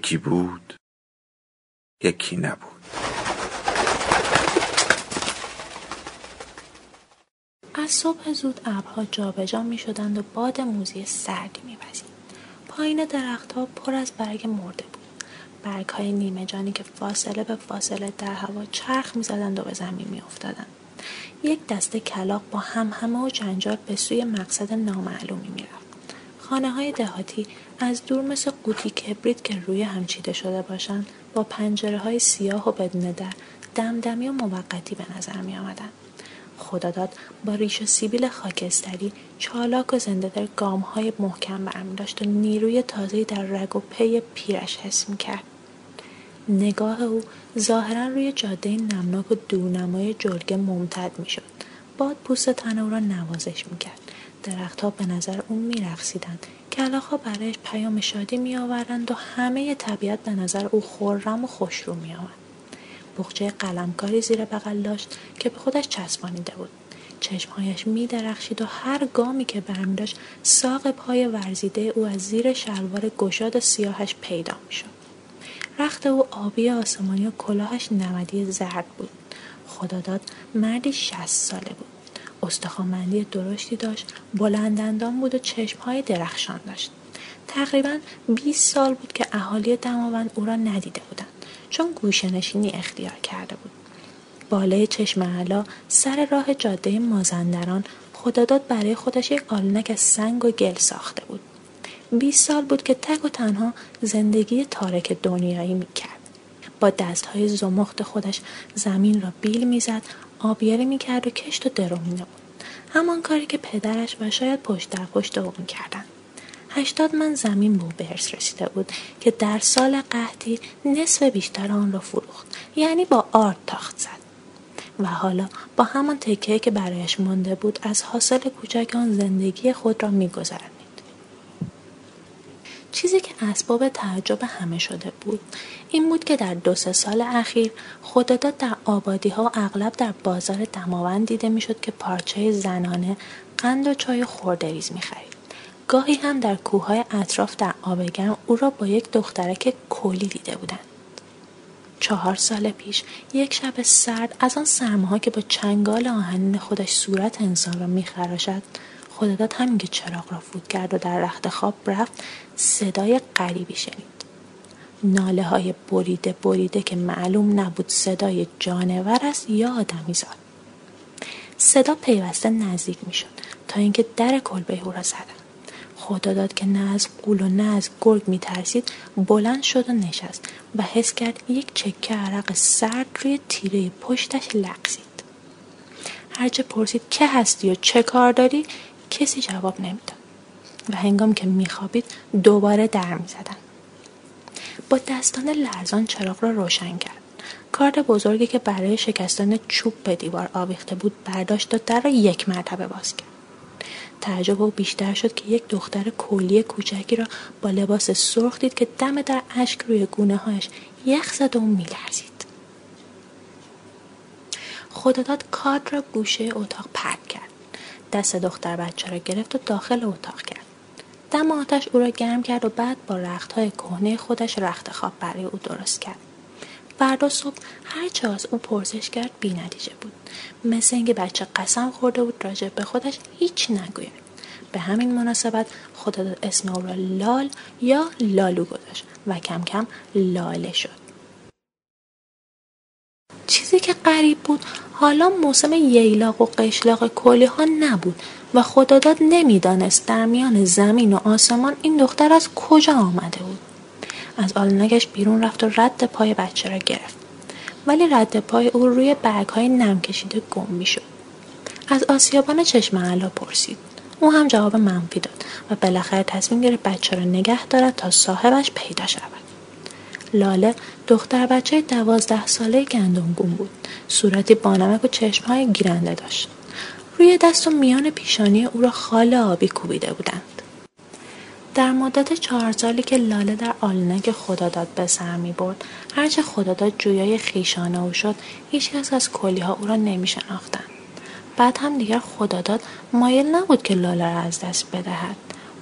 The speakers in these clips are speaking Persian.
یکی بود یکی نبود از صبح زود ابرها جابجا می شدند و باد موزی سردی می پایین درختها پر از برگ مرده بود. برگ های نیمه جانی که فاصله به فاصله در هوا چرخ می زدند و به زمین می افتادند. یک دسته کلاق با هم همه و جنجال به سوی مقصد نامعلومی می رفت. خانه های دهاتی از دور مثل قوطی کبریت که روی هم چیده شده باشند با پنجره های سیاه و بدون در دمدمی و موقتی به نظر می آمدن. خداداد با ریش و سیبیل خاکستری چالاک و زنده در گام های محکم برمی داشت و نیروی تازهی در رگ و پی پیرش حس می کرد. نگاه او ظاهرا روی جاده نمناک و دورنمای جلگه ممتد می شد. باد پوست تن او را نوازش می کرد. درختها به نظر او می رخصیدند. کلاخها برایش پیام شادی می آورند و همه طبیعت به نظر او خورم و خوشرو می آمد. بخچه قلمکاری زیر بغل داشت که به خودش چسبانیده بود. چشمهایش می درخشید و هر گامی که برمی داشت ساق پای ورزیده او از زیر شلوار گشاد سیاهش پیدا می شد. رخت او آبی آسمانی و کلاهش نمدی زرد بود. خداداد مردی شست ساله بود. استخوانمندی درشتی داشت بلندندان بود و چشمهای درخشان داشت. تقریبا 20 سال بود که اهالی دماوند او را ندیده بودند چون گوشنشینی اختیار کرده بود. بالای چشم علا سر راه جاده مازندران خداداد برای خودش یک آلونک از سنگ و گل ساخته بود. 20 سال بود که تک و تنها زندگی تارک دنیایی می‌کرد. با دستهای زمخت خودش زمین را بیل می‌زد آبیاری می‌کرد و کشت و درو مینمود. همان کاری که پدرش و شاید پشت در پشت او می‌کردند هشتاد من زمین به او رسیده بود که در سال قحطی نصف بیشتر آن را فروخت. یعنی با آرد تاخت زد. و حالا با همان تکه که برایش مانده بود از حاصل کوچک آن زندگی خود را میگذرد. چیزی که اسباب تعجب همه شده بود. این بود که در دو سه سال اخیر خداداد در آبادی ها اغلب در بازار دماوند دیده می‌شد که پارچه زنانه قند و چای خوردریز می‌خرید. گاهی هم در کوههای اطراف در آب گرم او را با یک دخترک کلی دیده بودند. چهار سال پیش یک شب سرد از آن سرماها که با چنگال آهنین خودش صورت انسان را میخراشد خداداد همین که چراغ را فوت کرد و در رخت خواب رفت. صدای غریبی شنید. ناله های بریده بریده که معلوم نبود صدای جانور است یا آدمی زاد صدا پیوسته نزدیک می شد تا اینکه در کلبه او را زدن. خدا داد که نه از قول و نه از گرگ می ترسید بلند شد و نشست و حس کرد یک چکه عرق سرد روی تیره پشتش لغزید. هرچه پرسید که هستی و چه کار داری؟ کسی جواب نمی‌داد و هنگام که میخوابید دوباره در می‌زدن با دستان لرزان چراغ را روشن کرد. کارد بزرگی که برای شکستن چوب به دیوار آویخته بود برداشت و در را یک مرتبه باز کرد. تعجب او بیشتر شد که یک دختر کلی کوچکی را با لباس سرخ دید که دم در اشک روی گونه هایش یخ زد و میلرزید. خداداد کارد را گوشه اتاق پرت کرد. دست دختر بچه را گرفت و داخل اتاق کرد. دم آتش او را گرم کرد و بعد با رختهای کهنه خودش رخت خواب برای او درست کرد. فردا صبح هرچه از او پرسش کرد بی نتیجه بود. مثل اینکه بچه قسم خورده بود راجع به خودش هیچ نگوید. به همین مناسبت خدا اسم او را لال یا لالو گذاشت و کم کم لاله شد. چیزی که غریب بود حالا موسم ییلاق و قشلاق کلی ها نبود و خداداد نمی‌دانست در میان زمین و آسمان این دختر از کجا آمده بود. از آلنگش بیرون رفت و رد پای بچه را گرفت. ولی رد پای او روی برگ های نم کشیده گم می شد. از آسیابان چشم علا پرسید. او هم جواب منفی داد و بالاخره تصمیم گرفت بچه را نگه دارد تا صاحبش پیدا شود. لاله دختر بچه دوازده ساله گندمگون بود. صورتی بانمک و چشمهای گیرنده داشت. روی دست و میان پیشانی او را خال آبی کوبیده بودند. در مدت چهار سالی که لاله در آلونک خداداد به سر می برد هرچه خداداد جویای خیشانه او شد هیچکس از کلیها او را نمی شناختند. بعد هم دیگر خداداد مایل نبود که لاله را از دست بدهد.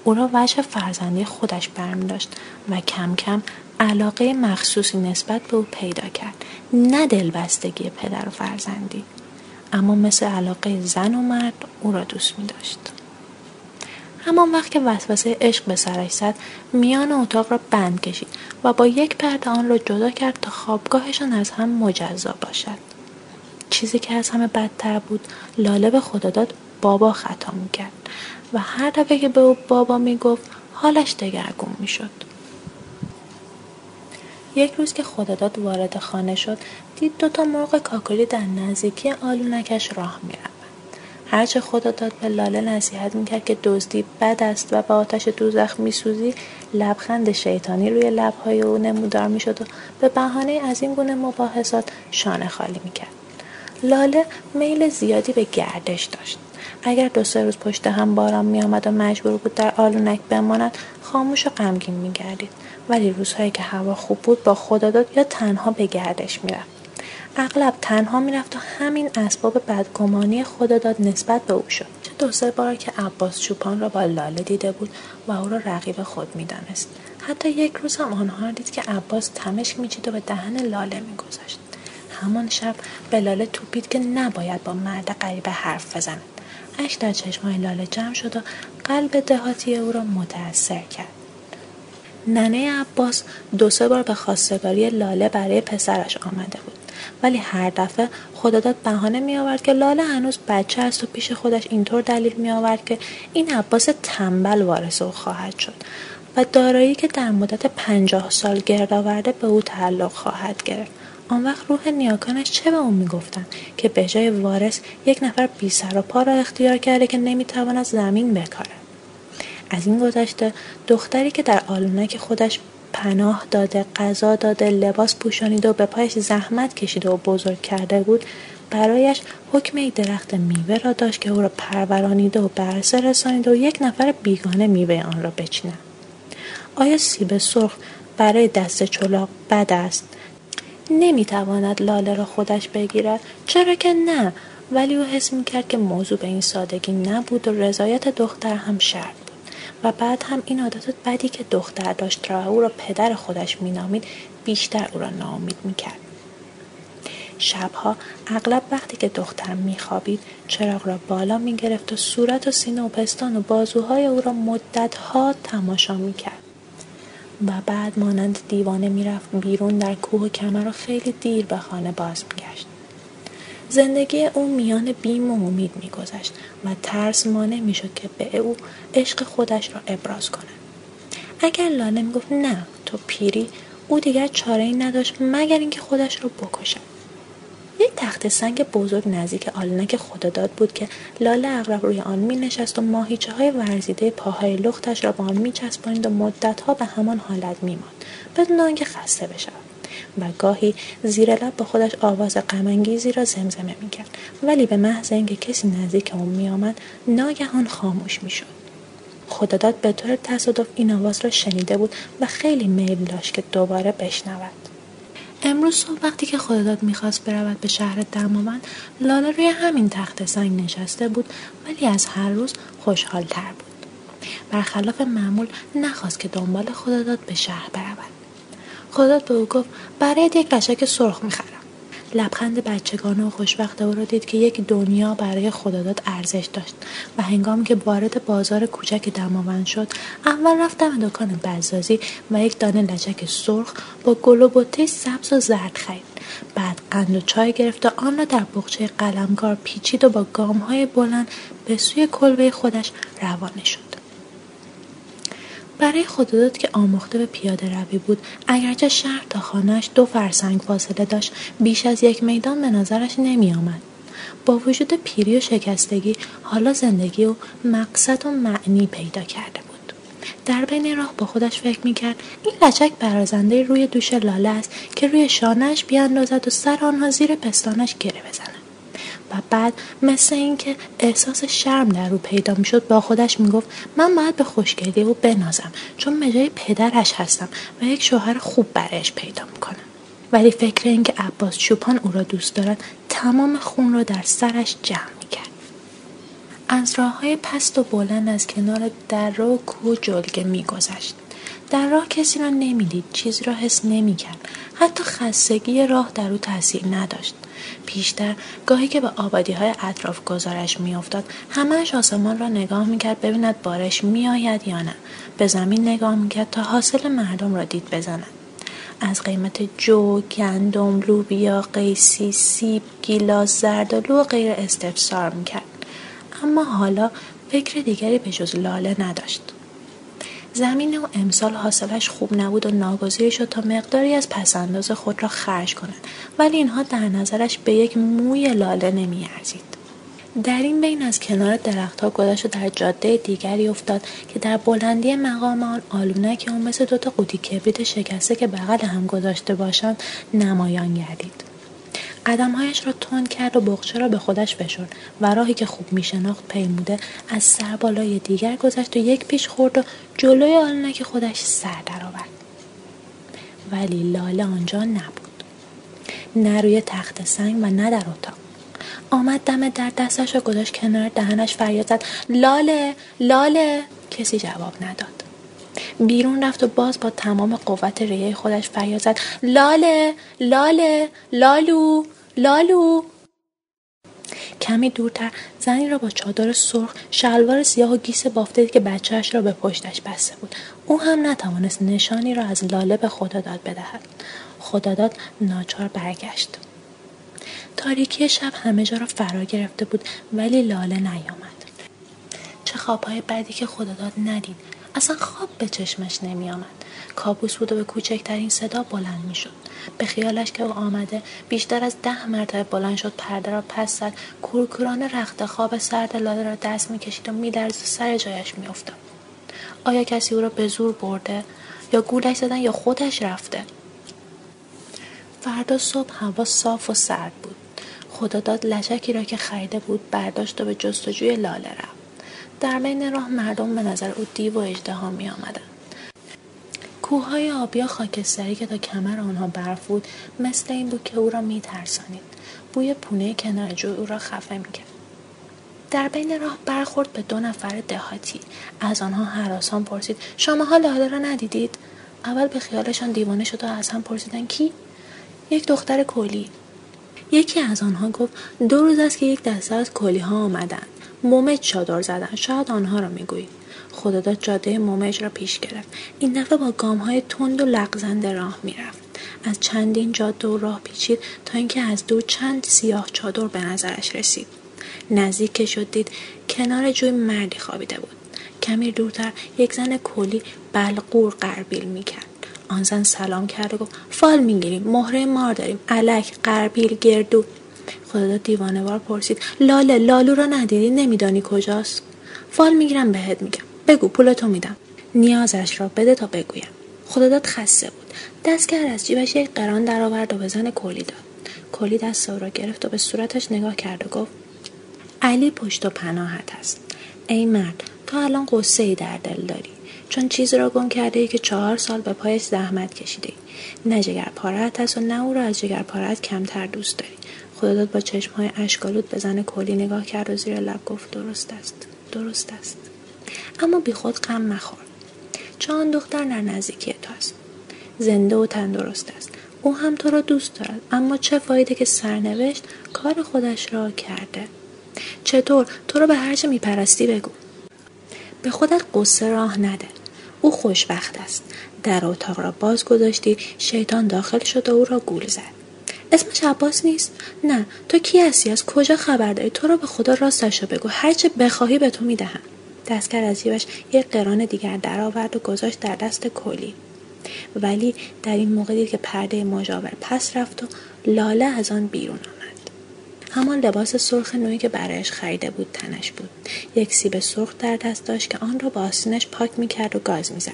او را وجه فرزندی خودش برمی داشت و کم کم علاقه مخصوصی نسبت به او پیدا کرد نه دلبستگی پدر و فرزندی اما مثل علاقه زن و مرد او را دوست می داشت. همان وقت که وسوسه عشق به سرش زد میان اتاق را بند کشید و با یک پرده آن را جدا کرد تا خوابگاهشان از هم مجزا باشد چیزی که از همه بدتر بود لاله به خداداد بابا خطا می‌کرد. و هر دفعه که به او بابا می‌گفت حالش دگرگون می‌شد. یک روز که خداداد وارد خانه شد دید دوتا مرغ کاکلی در نزدیکی آلونکش راه می‌رفت هرچه خدا داد به لاله نصیحت می‌کرد که دزدی بد است و به آتش دوزخ میسوزی لبخند شیطانی روی لبهای او نمودار می‌شد و به بهانه از این گونه مباحثات شانه خالی می‌کرد. لاله میل زیادی به گردش داشت. اگر دو سه روز پشت هم باران میآمد و مجبور بود در آلونک بماند خاموش و غمگین میگردید. ولی روزهایی که هوا خوب بود با خداداد یا تنها به گردش می‌رفت. اغلب تنها می‌رفت و همین اسباب بدگمانی خداداد نسبت به او شد. چه دو سه بار که عباس چوپان را با لاله دیده بود و او را رقیب خود می‌دانست. حتی یک روز هم آنها دید که عباس تمشک میچید و به دهن لاله میگذاشت. همان شب به لاله توپید که نباید با مرد غریبه حرف بزند. اش در چشمهای لاله جمع شد و قلب دهاتی او را متأثر کرد. ننه عباس دو سه بار به خواستگاری لاله برای پسرش آمده بود. ولی هر دفعه خداداد بهانه می آورد که لاله هنوز بچه است و پیش خودش اینطور دلیل می آورد که این عباس تنبل وارث او خواهد شد و دارایی که در مدت پنجاه سال گرد آورده به او تعلق خواهد گرفت. آن وقت روح نیاکانش چه به او می‌گفتند که به جای وارث یک نفر بی سر و پا را اختیار کرده که نمی‌تواند زمین بکارد. از این گذشته دختری که در آلونک خودش پناه داده غذا داده لباس پوشانیده و به پایش زحمت کشیده و بزرگ کرده بود برایش حکم درخت میوه را داشت که او را پرورانیده و برسه رسانیده و یک نفر بیگانه میوه آن را بچیند آیا سیب سرخ برای دست چلاق بد است؟ نمی‌تواند لاله را خودش بگیرد. چرا که نه؟ ولی او حس می‌کرد که موضوع به این سادگی نبود و رضایت دختر هم شرط و بعد هم این عادت بدی که دختر داشت را او را پدر خودش مینامید بیشتر او را ناامید می‌کرد. شبها اغلب وقتی که دختر میخوابید چراغ را بالا می‌گرفت و صورت و سینه و پستان و بازوهای او را مدتها تماشا می‌کرد. و بعد مانند دیوانه می‌رفت بیرون در کوه و کمر و خیلی دیر به خانه باز میگشت. زندگی او میان بیم و امید میگذشت و ترس مانع می‌شد که به او عشق خودش را ابراز کند. اگر لاله می‌گفت نه تو پیری او دیگر چاره ای نداشت مگر اینکه خودش را بکشد یک تخت سنگ بزرگ نزدیک آلنک خداداد بود که لاله اغرب روی آن می نشست و ماهیچه های ورزیده پاهای لختش را با آن می چسبانید و مدتها به همان حالت می ماند بدون آنکه خسته بشود. و گاهی زیر لب به خودش آواز غمانگیزی را زمزمه می‌کرد ولی به محض اینکه کسی نزدیک اون میآمد ناگهان خاموش می‌شد. خداداد به طور تصادف این آواز را شنیده بود و خیلی میل داشت که دوباره بشنود. امروز صبح وقتی که خداداد می‌خواست برود به شهر دماوند لاله روی همین تخت سنگ نشسته بود ولی از هر روز خوشحالتر بود. برخلاف معمول نخواست که دنبال خداداد به شهر برود. خدا به او گفت برای یک لشک سرخ می‌خرم. لبخند بچگانه و خوشبخت او را دید که یک دنیا برای خداداد ارزش داشت و هنگامی که وارد بازار کوچک دماوند شد اول رفتم دکان بزازی و یک دانه لچک سرخ با گل و بطه سبز و زرد خرید. بعد قند و چای گرفت و آن را در بخچه قلمکار پیچید و با گامهای بلند به سوی کلبه خودش روانه شد. برای خداداد که آموخته به پیاده روی بود. اگرچه شهر تا خانهش دو فرسنگ فاصله داشت بیش از یک میدان به نظرش نمی آمد. با وجود پیری و شکستگی حالا زندگی و مقصد و معنی پیدا کرده بود. در بین راه با خودش فکر می‌کرد این لچک برازنده روی دوش لاله است که روی شانهش بیاندازد و سر آنها زیر پستانش گره بزند. و بعد مثل اینکه احساس شرم در او پیدا می‌شد با خودش می‌گفت من باید به خوشگلی او بنازم چون مجای پدرش هستم و یک شوهر خوب برایش پیدا می‌کنم. ولی فکر اینکه عباس چوپان او را دوست دارد تمام خون را در سرش جمع می‌کرد. از راه های پست و بلند از کنار در و کوه جلگه میگذشت. در راه کسی را نمی‌دید چیزی را حس نمی‌کرد. حتی خستگی راه در او تاثیر نداشت. پیشتر گاهی که به آبادی های اطراف گزارش میافتاد همهش آسمان را نگاه می‌کرد ببیند بارش میآید یا نه به زمین نگاه می‌کرد تا حاصل مردم را دید بزند از قیمت جو، گندم، لوبیا، قیسی، سیب، گیلاس، زردالو و غیر استفسار می‌کرد. اما حالا فکر دیگری به جز لاله نداشت. زمین و امسال حاصلش خوب نبود و ناگزیر شد تا مقداری از پسنداز خود را خرج کند ولی اینها در نظرش به یک موی لاله نمیارزید. در این بین از کنار درختها گذشت و در جاده دیگری افتاد که در بلندی مقام آن آلونک اون مثل دوتا قوطی کبریت شکسته که بغل هم گذاشته باشند نمایان گردید. قدمهایش را تند کرد و بغچه را به خودش فشرد و راهی که خوب میشناخت پیموده از سر بالای دیگر گذشت و یک پیش خورد و جلوی آلونک خودش سر درآورد. ولی لاله آنجا نبود. نه روی تخت سنگ و نه در اتاق. آمد دم در دستش را گذاشت کنار دهنش فریاد زد. لاله لاله! کسی جواب نداد. بیرون رفت و باز با تمام قوت ریه خودش فریاد زد. لاله لاله لالو! لالو. کمی دورتر زنی را با چادر سرخ شلوار سیاه و گیس بافته که بچهش را به پشتش بسته بود. او هم نتوانست نشانی را از لاله به خداداد بدهد. خداداد ناچار برگشت. تاریکی شب همه جا را فرا گرفته بود ولی لاله نیامد. چه خوابهای بدی که خداداد ندید. اصلا خواب به چشمش نمی آمد. کابوس بود و به کوچکترین صدا بلند می شد. به خیالش که او آمده بیشتر از ده مرتبه بلند شد پرده را پس زد کورکوران رخت خواب سرد لاله را دست می کشید و می و سر جایش می افتاد. آیا کسی او را به زور برده یا گولش زدن یا خودش رفته فردا صبح هوا صاف و سرد بود خداداد لشکی را که خریده بود برداشت و به جستجوی لاله رفت در بین راه مردم به نظر او دیو و اجدها می. کوههای آبی خاکستری که تا کمر آنها برف بود مثل این بود که او را می ترسانید. بوی پونه کنار جو او را خفه می کرد. در بین راه برخورد به دو نفر دهاتی. از آنها حراسان پرسید شماها لاله را ندیدید؟ اول به خیالشان دیوانه شد و از هم پرسیدن کی؟ یک دختر کلی. یکی از آنها گفت دو روز است که یک دسته از کلی ها آمدند. مومج چادر زدن. شاید آنها را می‌گویید. خداداد جاده مومج را پیش گرفت. این دفعه با گام های تند و لغزنده راه می‌رفت. از چندین جاده و راه پیچید تا اینکه از دور چند سیاه چادر به نظرش رسید. نزدیک که شد دید کنار جوی مردی خوابیده بود. کمی دورتر یک زن کلی بلقور قربیل می‌کرد. آن زن سلام کرد و گفت فال می‌گیریم مهره مار داریم علک قربیل گردو. خدا دیوانه وار پرسید لاله لالو را ندیدی؟ نمیدانی کجاست؟ فال می‌گیرم بهت میگم. بگو پولتو میدم. نیازش را بده تا بگویم. خداداد خسته بود. دست کرد از جیبش یک قران درآورد و به زن کلی داد. کلی دست او را گرفت و به صورتش نگاه کرد و گفت علی پشت و پناهت است ای مرد تو الان قصه ای در دل داری. چون چیزی را گم کرده ای که چهار سال به پایش زحمت کشیده ای نه جگر پارت است و نه او را از جگر پارت کمتر دوست داری. خداداد با چشمهای اشکالود به زن کلی نگاه کرد و زیر لب گفت درست است. درست است. اما بی خود غم مخور. چون دختر در نزدیکی تو است. زنده و تندرست است. او هم تو را دوست دارد. اما چه فایده که سرنوشت کار خودش را کرده. چطور؟ تو را به هرچه میپرستی بگو. به خودت قصه راه نده. او خوشبخت است. در اتاق را باز گذاشتی. شیطان داخل شد و او را گول زد. اسمش عباس نیست؟ نه. تو کی هستی؟ از کجا خبر داری؟ تو را به خدا راستش را بگو. هرچه بخواهی به تو می‌دهم. دستگر از جیبش یک قران دیگر درآورد و گذاشت در دست کلی. ولی در این موقع دید که پرده مجاور پس رفت و لاله از آن بیرون آمد. همان لباس سرخ نوعی که برایش خریده بود تنش بود. یک سیب سرخ در دست داشت که آن را با آستینش پاک می‌کرد و گاز می‌زد.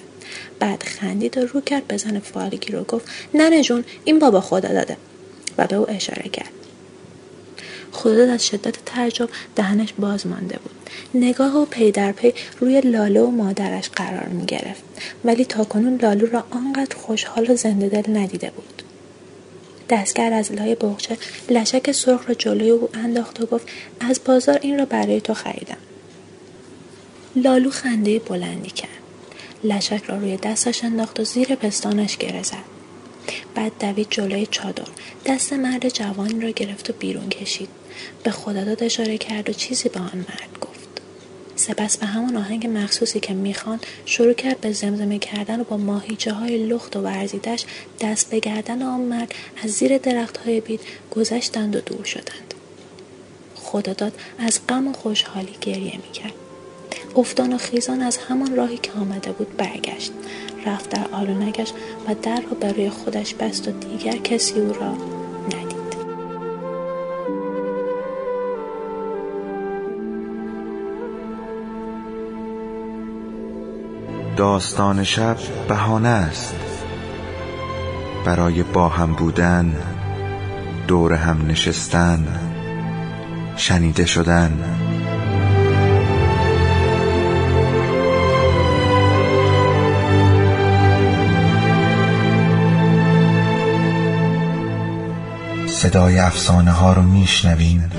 بعد خندید و رو کرد به زن فالگیر و گفت ننه جون این بابا خدا داده. و به او اشاره کرد. خودت از شدت تعجب دهنش باز مانده بود. نگاه و پی در پی روی لاله و مادرش قرار می گرفت. ولی تاکنون لالو را آنقدر خوشحال و زنده دل ندیده بود. دستگر از لای بغچه لشک سرخ را جلوی او انداخت و گفت از بازار این را برای تو خریدم. لالو خنده بلندی کرد. لشک را روی دستش انداخت و زیر پستانش گره زد. بعد دوید جلوی چادر. دست مرد جوانی را گرفت و بیرون کشید. به خداداد اشاره کرد و چیزی به آن مرد گفت. سپس به همان آهنگ مخصوصی که می‌خواند شروع کرد به زمزمه کردن و با ماهیچه های لخت و ورزیدش دست به گردن آن مرد از زیر درخت های بید گذشتند و دور شدند. خداداد از غم و خوشحالی گریه می‌کرد. افتان و خیزان از همان راهی که آمده بود برگشت. رفت در آلونگش و در را برای خودش بست و دیگر کسی او را ندید. داستان شب بهانه است. برای با هم بودن دور هم نشستن شنیده شدن. صدای افسانه ها رو میشنویم